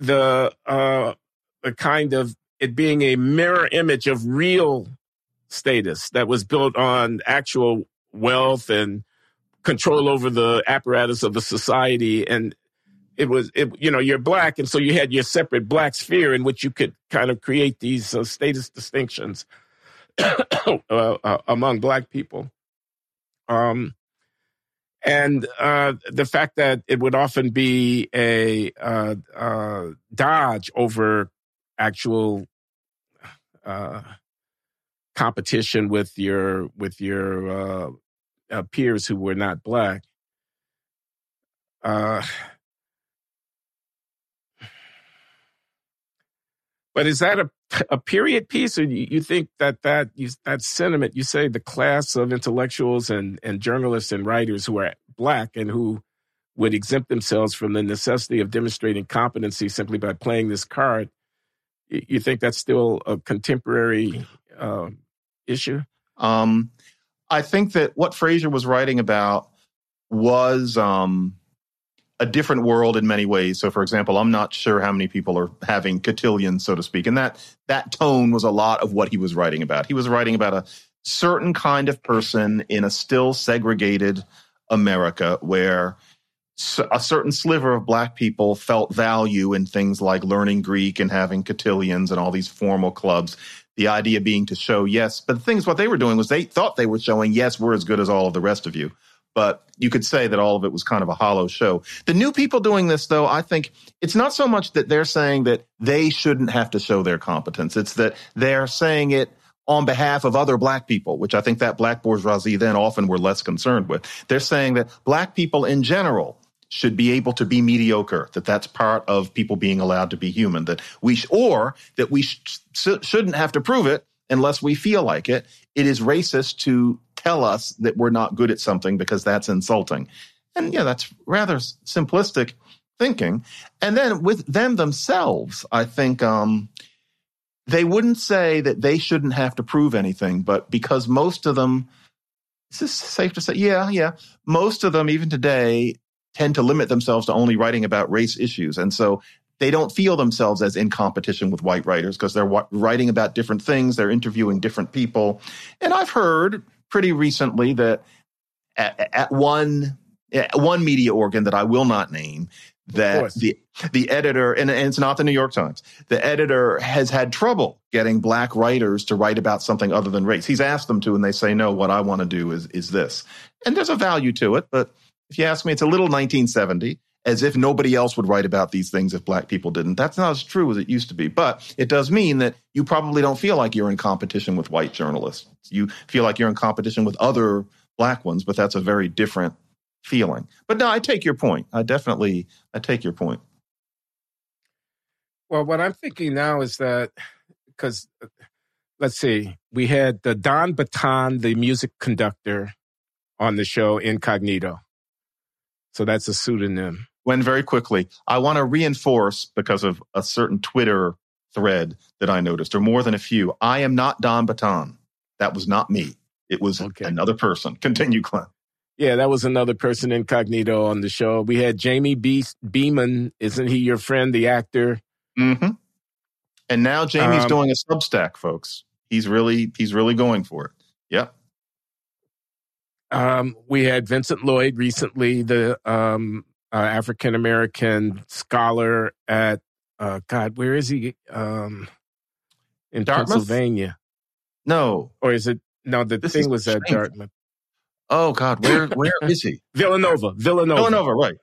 the uh the kind of it being a mirror image of real status that was built on actual wealth and control over the apparatus of the society. And it was it, you know you're black and so you had your separate black sphere in which you could kind of create these uh, status distinctions uh, uh, among black people. Um, and uh, the fact that it would often be a uh, uh, dodge over actual competition with your with your uh, uh, peers who were not black. Uh, but is that a, a period piece, or you, you think that that you, that sentiment? You say the class of intellectuals and and journalists and writers who are black and who would exempt themselves from the necessity of demonstrating competency simply by playing this card. You think that's still a contemporary uh, issue? Um, I think that what Frazier was writing about was um, a different world in many ways. So, for example, I'm not sure how many people are having cotillions, so to speak, and that that tone was a lot of what he was writing about. He was writing about a certain kind of person in a still segregated America where a certain sliver of black people felt value in things like learning Greek and having cotillions and all these formal clubs. The idea being to show yes, but the thing is, what they were doing was they thought they were showing yes, we're as good as all of the rest of you. But you could say that all of it was kind of a hollow show. The new people doing this, though, I think it's not so much that they're saying that they shouldn't have to show their competence. It's that they're saying it on behalf of other black people, which I think that black bourgeoisie then often were less concerned with. They're saying that black people in general should be able to be mediocre, that that's part of people being allowed to be human, that we, sh- or that we sh- shouldn't have to prove it unless we feel like it. It is racist to tell us that we're not good at something because that's insulting. And yeah, that's rather simplistic thinking. And then with them themselves, I think, um, they wouldn't say that they shouldn't have to prove anything, but because most of them, is this safe to say? Yeah, yeah. Most of them, even today, tend to limit themselves to only writing about race issues. And so they don't feel themselves as in competition with white writers because they're writing about different things, they're interviewing different people. And I've heard pretty recently that at, at one one media organ that I will not name that the the editor and, and, it's not the New York Times. The editor has had trouble getting black writers to write about something other than race. He's asked them to, and they say no. What I want to do is is this, and there's a value to it. But if you ask me, it's a little 1970, as if nobody else would write about these things if black people didn't. That's not as true as it used to be. But it does mean that you probably don't feel like you're in competition with white journalists. You feel like you're in competition with other black ones, but that's a very different feeling. But no, I take your point. I definitely I take your point. Well, what I'm thinking now is that because let's see, we had the Don Baton, the music conductor, on the show Incognito. So that's a pseudonym. When very quickly, I want to reinforce because of a certain Twitter thread that I noticed, or more than a few. I am not Don Baton. That was not me. It was okay. another person. Continue, Glenn. Yeah, that was another person incognito on the show. We had Jamie Be- Beaman. Isn't he your friend, the actor? Mm-hmm. And now Jamie's um, doing a Substack, folks. He's really he's really going for it. Yep. Um, we had Vincent Lloyd recently, the um, uh, African American scholar at uh, God, where is he? Um, in Dartmouth? Pennsylvania. No, or is it? No, the this thing was at Dartmouth. Oh God, where where is he? Villanova, Villanova, Villanova, right?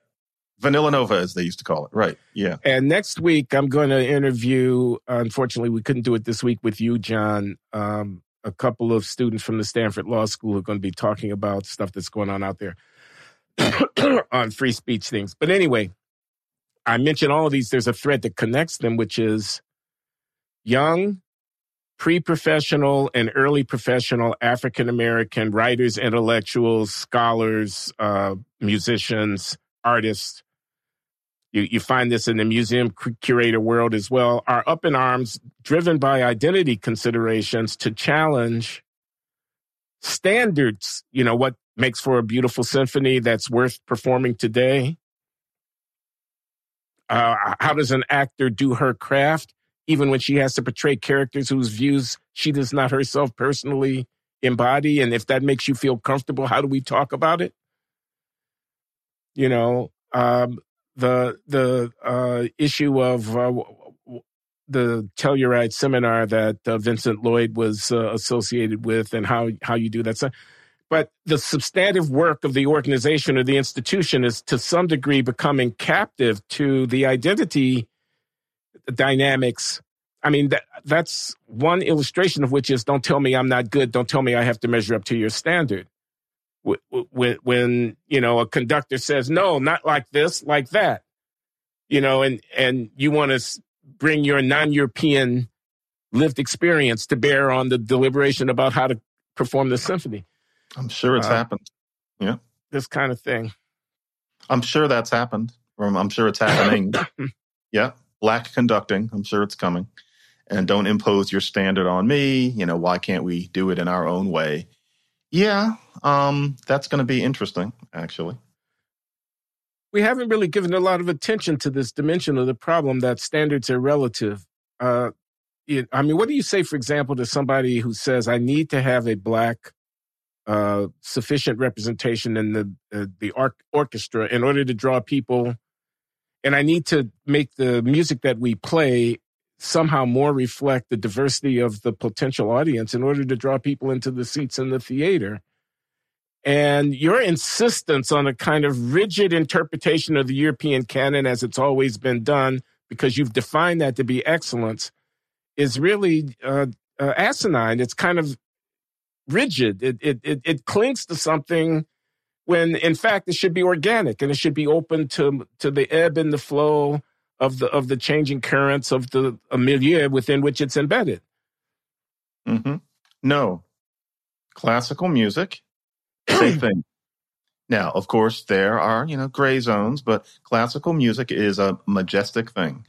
Vanilla Nova, as they used to call it, right? Yeah. And next week, I'm going to interview. Unfortunately, we couldn't do it this week with you, John. Um, a couple of students from the Stanford Law School are going to be talking about stuff that's going on out there on free speech things. But anyway, I mentioned all of these. There's a thread that connects them, which is young pre-professional and early professional African American writers, intellectuals, scholars, uh, musicians, artists. You, you find this in the museum curator world as well, are up in arms, driven by identity considerations to challenge standards. You know, what makes for a beautiful symphony that's worth performing today? Uh, how does an actor do her craft? even when she has to portray characters whose views she does not herself personally embody. And if that makes you feel comfortable, how do we talk about it? You know, um, the the uh, issue of uh, the Telluride seminar that uh, Vincent Lloyd was uh, associated with, and how how you do that. So, but the substantive work of the organization or the institution is to some degree becoming captive to the identity dynamics. I mean, that, that's one illustration of which is don't tell me I'm not good. Don't tell me I have to measure up to your standard. When, when, you know, a conductor says, no, not like this, like that, you know, and, and you want to bring your non-European lived experience to bear on the deliberation about how to perform the symphony. I'm sure it's uh, happened. Yeah. This kind of thing. I'm sure that's happened. I'm sure it's happening. yeah black conducting. I'm sure it's coming. And don't impose your standard on me. You know, why can't we do it in our own way? Yeah, um, that's going to be interesting, actually. We haven't really given a lot of attention to this dimension of the problem that standards are relative. Uh, it, I mean, what do you say, for example, to somebody who says, I need to have a black uh, sufficient representation in the uh, the or- orchestra in order to draw people and I need to make the music that we play somehow more reflect the diversity of the potential audience in order to draw people into the seats in the theater. And your insistence on a kind of rigid interpretation of the European canon as it's always been done, because you've defined that to be excellence, is really uh, uh, asinine. It's kind of rigid. It, it, it, it clings to something when in fact it should be organic and it should be open to to the ebb and the flow of the of the changing currents of the milieu within which it's embedded. Mm-hmm. No, classical music, same thing. Now, of course, there are you know gray zones, but classical music is a majestic thing,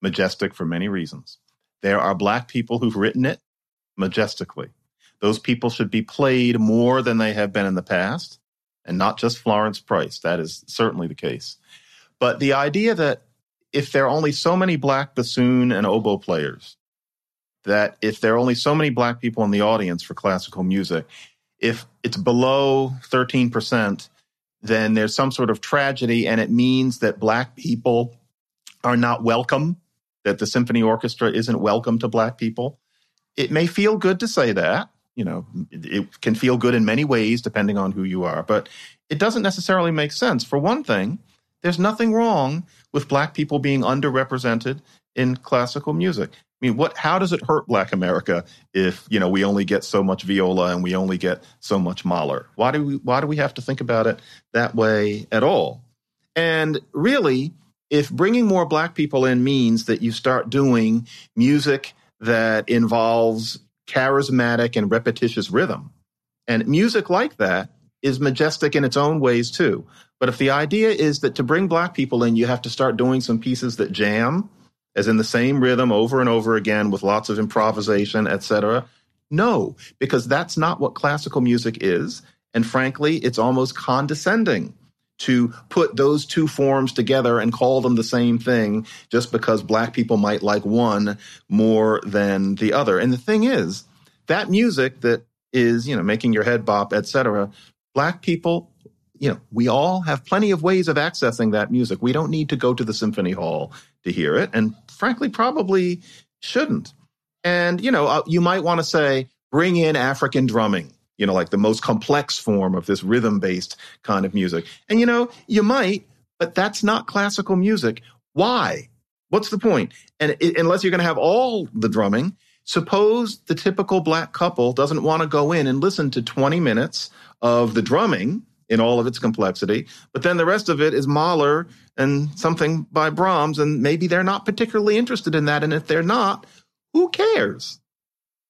majestic for many reasons. There are black people who've written it majestically. Those people should be played more than they have been in the past and not just Florence Price. That is certainly the case. But the idea that if there are only so many black bassoon and oboe players, that if there are only so many black people in the audience for classical music, if it's below 13%, then there's some sort of tragedy and it means that black people are not welcome, that the symphony orchestra isn't welcome to black people. It may feel good to say that. You know, it can feel good in many ways depending on who you are, but it doesn't necessarily make sense. For one thing, there's nothing wrong with black people being underrepresented in classical music. I mean, what? How does it hurt Black America if you know we only get so much viola and we only get so much Mahler? Why do we? Why do we have to think about it that way at all? And really, if bringing more Black people in means that you start doing music that involves charismatic and repetitious rhythm, and music like that is majestic in its own ways too. But if the idea is that to bring Black people in, you have to start doing some pieces that jam as in the same rhythm over and over again with lots of improvisation, etc. No, because that's not what classical music is. And frankly, it's almost condescending to put those two forms together and call them the same thing just because black people might like one more than the other. And the thing is, that music that is, you know, making your head bop, etc., black people you know, we all have plenty of ways of accessing that music. We don't need to go to the symphony hall to hear it. And frankly, probably shouldn't. And, you know, uh, you might want to say, bring in African drumming, you know, like the most complex form of this rhythm based kind of music. And, you know, you might, but that's not classical music. Why? What's the point? And it, unless you're going to have all the drumming, suppose the typical black couple doesn't want to go in and listen to 20 minutes of the drumming in all of its complexity. But then the rest of it is Mahler and something by Brahms, and maybe they're not particularly interested in that. And if they're not, who cares?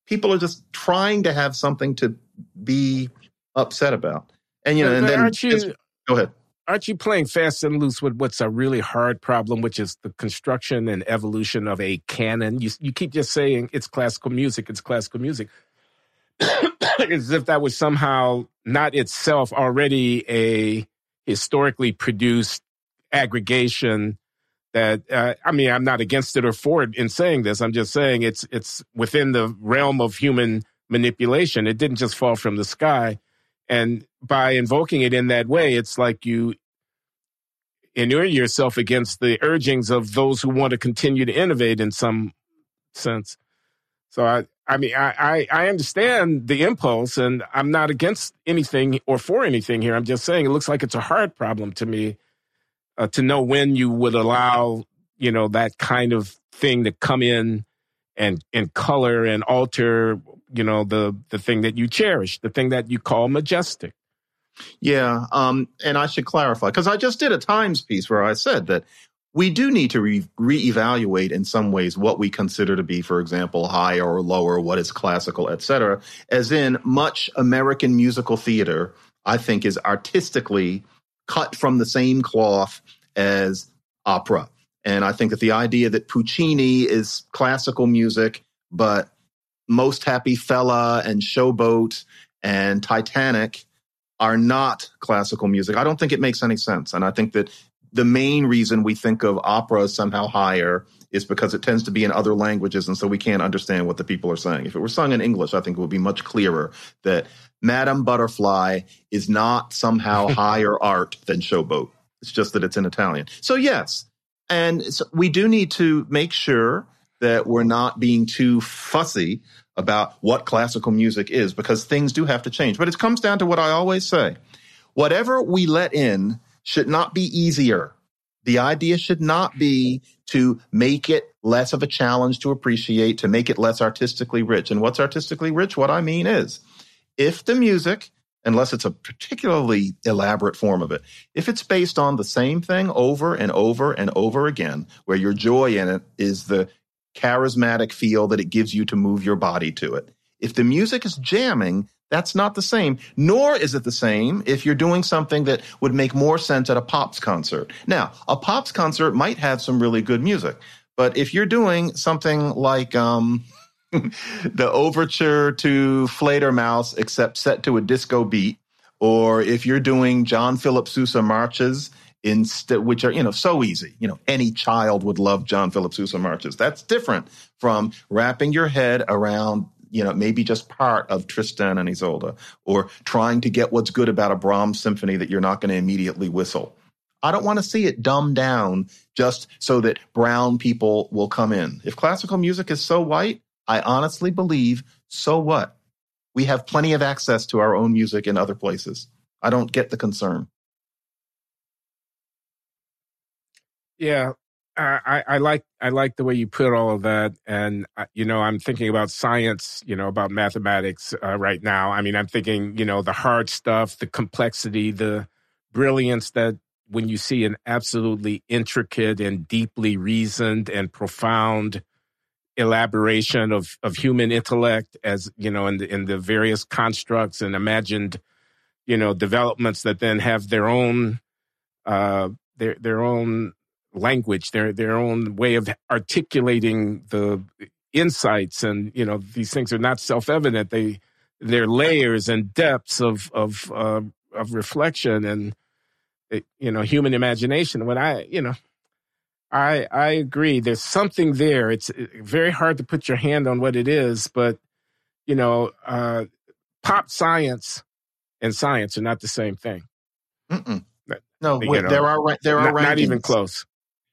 People are just trying to have something to be upset about. And you know, and then aren't you, go ahead. Aren't you playing fast and loose with what's a really hard problem, which is the construction and evolution of a canon? You you keep just saying it's classical music, it's classical music. as if that was somehow not itself already a historically produced aggregation that uh, I mean I'm not against it or for it in saying this. I'm just saying it's it's within the realm of human manipulation. It didn't just fall from the sky. And by invoking it in that way, it's like you inure yourself against the urgings of those who want to continue to innovate in some sense. So I, I mean, I, I, understand the impulse, and I'm not against anything or for anything here. I'm just saying it looks like it's a hard problem to me uh, to know when you would allow, you know, that kind of thing to come in and and color and alter, you know, the the thing that you cherish, the thing that you call majestic. Yeah, um, and I should clarify because I just did a Times piece where I said that we do need to re- reevaluate in some ways what we consider to be, for example, higher or lower, what is classical, etc. As in, much American musical theater, I think, is artistically cut from the same cloth as opera. And I think that the idea that Puccini is classical music, but Most Happy Fella and Showboat and Titanic are not classical music. I don't think it makes any sense. And I think that the main reason we think of opera as somehow higher is because it tends to be in other languages, and so we can't understand what the people are saying. If it were sung in English, I think it would be much clearer that Madame Butterfly is not somehow higher art than Showboat. It's just that it's in Italian. So yes, and so we do need to make sure that we're not being too fussy about what classical music is because things do have to change. But it comes down to what I always say. Whatever we let in should not be easier. The idea should not be to make it less of a challenge to appreciate, to make it less artistically rich. And what's artistically rich? What I mean is if the music, unless it's a particularly elaborate form of it, if it's based on the same thing over and over and over again, where your joy in it is the charismatic feel that it gives you to move your body to it. If the music is jamming, that's not the same, nor is it the same if you're doing something that would make more sense at a Pops concert. Now, a Pops concert might have some really good music, but if you're doing something like um, the overture to Fledermaus, except set to a disco beat, or if you're doing John Philip Sousa marches, instead, which are you know so easy. You know, any child would love John Philip Sousa marches. That's different from wrapping your head around you know, maybe just part of Tristan and Isolde, or trying to get what's good about a Brahms symphony that you're not going to immediately whistle. I don't want to see it dumbed down just so that brown people will come in. If classical music is so white, I honestly believe, so what? We have plenty of access to our own music in other places. I don't get the concern. Yeah, I, I like I like the way you put all of that, and uh, you know I'm thinking about science, you know about mathematics uh, right now. I mean I'm thinking you know the hard stuff, the complexity, the brilliance that when you see an absolutely intricate and deeply reasoned and profound elaboration of of human intellect as you know in the in the various constructs and imagined you know developments that then have their own uh their their own language, their their own way of articulating the insights, and you know these things are not self evident. They they're layers and depths of of uh, of reflection and eh, you know human imagination. When I you know. I I agree. There's something there. It's eh, very hard to put your hand on what it is, but you know, uh, pop science and science are not the same thing. Mm-mm. No, you know, there are there are not, not, even close.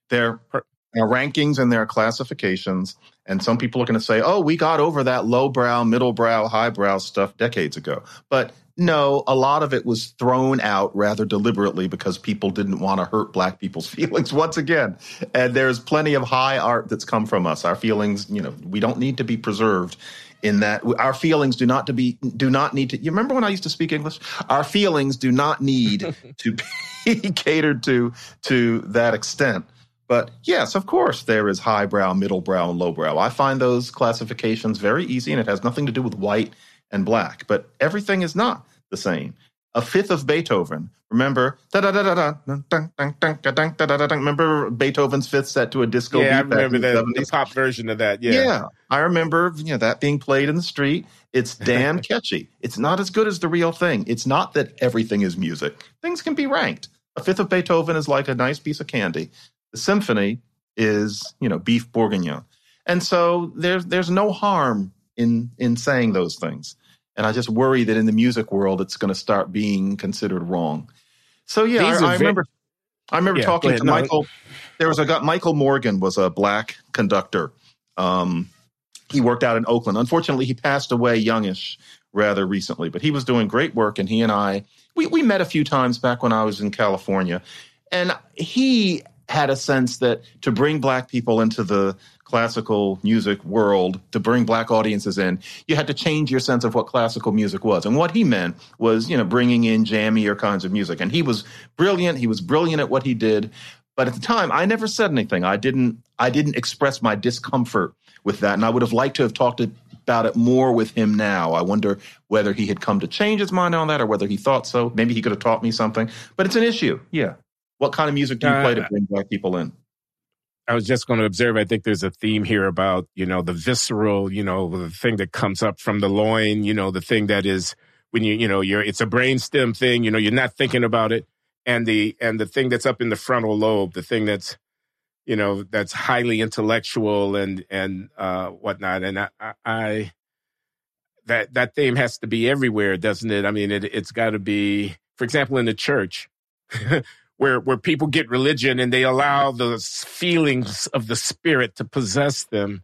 There are rankings and their classifications. And some people are going to say, oh, we got over that lowbrow, middlebrow, highbrow stuff decades ago. But no, a lot of it was thrown out rather deliberately because people didn't want to hurt black people's feelings once again. And there's plenty of high art that's come from us. Our feelings, you know, we don't need to be preserved in that our feelings do not to be do not need to you remember when I used to speak English? Our feelings do not need to be catered to to that extent. But yes, of course, there is highbrow, middlebrow, and lowbrow. I find those classifications very easy, and it has nothing to do with white and black. But everything is not the same. A fifth of Beethoven. Remember, remember Beethoven's fifth set to a disco yeah, beat. I remember the, the, pop version of that. Yeah, yeah, I remember you know that being played in the street. It's damn catchy. It's not as good as the real thing. It's not that everything is music. Things can be ranked. A fifth of Beethoven is like a nice piece of candy. The symphony is, you know, beef bourguignon. And so there's there's no harm in in saying those things. And I just worry that in the music world it's going to start being considered wrong. So yeah, I, I remember I remember yeah, talking to no. Michael. There was a guy Michael Morgan was a black conductor. Um, he worked out in Oakland. Unfortunately, he passed away youngish rather recently, but he was doing great work. And he and I, we, we met a few times back when I was in California. And he had a sense that to bring black people into the classical music world, to bring black audiences in, you had to change your sense of what classical music was. And what he meant was, you know, bringing in jammier kinds of music. And he was brilliant. He was brilliant at what he did. But at the time, I never said anything. I didn't. I didn't express my discomfort with that, and I would have liked to have talked about it more with him now. I wonder whether he had come to change his mind on that, or whether he thought so. Maybe he could have taught me something. But it's an issue. Yeah. What kind of music do you uh, play to bring black people in? I was just going to observe. I think there's a theme here about you know the visceral, you know, the thing that comes up from the loin, you know, the thing that is when you you know you're it's a brainstem thing. You know, you're not thinking about it, and the and the thing that's up in the frontal lobe, the thing that's you know that's highly intellectual and and uh, whatnot. And I, I that that theme has to be everywhere, doesn't it? I mean, it, it's got to be, for example, in the church. where where people get religion and they allow the feelings of the spirit to possess them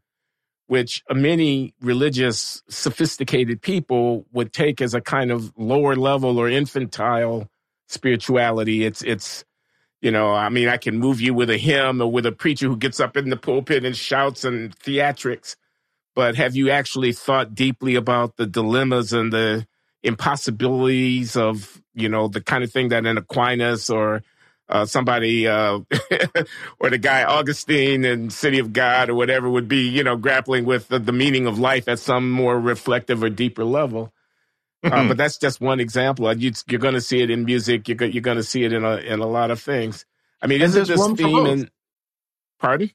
which many religious sophisticated people would take as a kind of lower level or infantile spirituality. It's it's you know i mean i can move you with a hymn or with a preacher who gets up in the pulpit and shouts and theatrics but have you actually thought deeply about the dilemmas and the impossibilities of you know the kind of thing that an aquinas or uh, somebody uh, or the guy Augustine in City of God or whatever would be, you know, grappling with the, the meaning of life at some more reflective or deeper level. Uh, mm-hmm. Uh, but that's just one example. You, are going to see it in music. You're, you're going to see it in a in a lot of things. I mean, isn't this theme in? Pardon?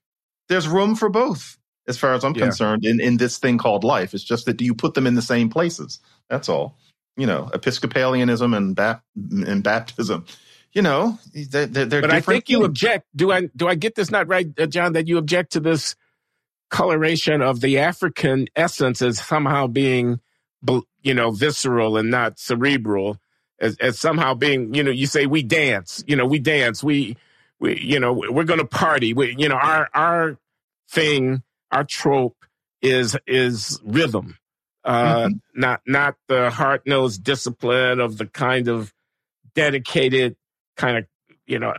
There's room for both, as far as I'm yeah. concerned, in in this thing called life. It's just that do you put them in the same places? That's all. You know, Episcopalianism and, bap- and baptism you know, they're, they're but I think you object. Do I do I get this not right, uh, John? That you object to this coloration of the African essence as somehow being, you know, visceral and not cerebral, as, as somehow being, you know, you say we dance, you know, we dance, we, we, you know, we're going to party. We, you know, our, our thing, our trope is, is rhythm. Uh, mm-hmm. not, not the hard nosed discipline of the kind of dedicated kind of, you know,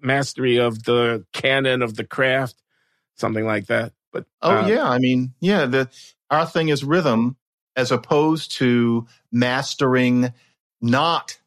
mastery of the canon of the craft something like that. But oh uh, yeah, I mean yeah, the our thing is rhythm as opposed to mastering not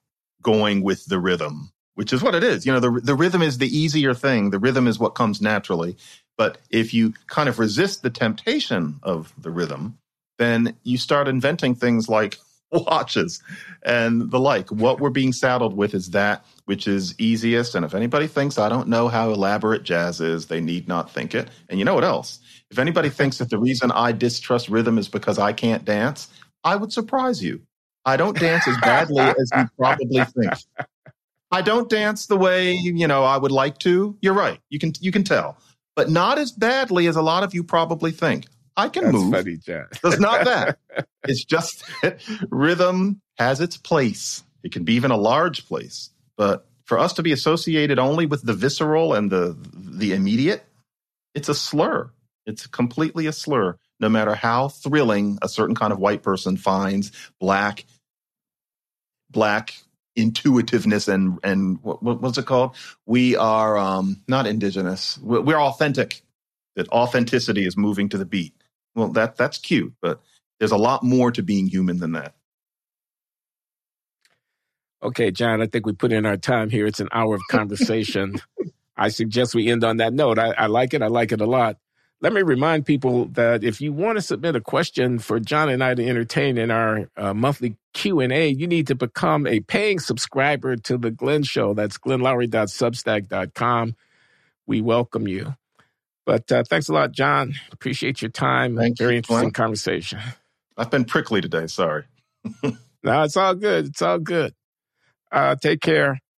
going with the rhythm, which is what it is. You know, the the rhythm is the easier thing. The rhythm is what comes naturally. But if you kind of resist the temptation of the rhythm, then you start inventing things like watches and the like. What we're being saddled with is that which is easiest. And if anybody thinks I don't know how elaborate jazz is, they need not think it. And you know what else? If anybody thinks that the reason I distrust rhythm is because I can't dance, I would surprise you. I don't dance as badly as you probably think. I don't dance the way, you know, I would like to. You're right. You can you can tell. But not as badly as a lot of you probably think. I can That's move. Funny, John. Not that. it's just rhythm has its place. It can be even a large place. But for us to be associated only with the visceral and the the immediate, it's a slur. It's completely a slur. No matter how thrilling a certain kind of white person finds black black intuitiveness and and what, what's it called? We are um, not indigenous. We're authentic. That authenticity is moving to the beat. Well, that that's cute, but there's a lot more to being human than that. Okay, John, I think we put in our time here. It's an hour of conversation. I suggest we end on that note. I, I, like it. I like it a lot. Let me remind people that if you want to submit a question for John and I to entertain in our uh, monthly Q&A, you need to become a paying subscriber to The Glenn Show. That's glennloury.substack.com. We welcome you. But uh, thanks a lot, John. Appreciate your time. Thank Very you, interesting Glenn. conversation. I've been prickly today. Sorry. no, it's all good. It's all good. Uh, take care.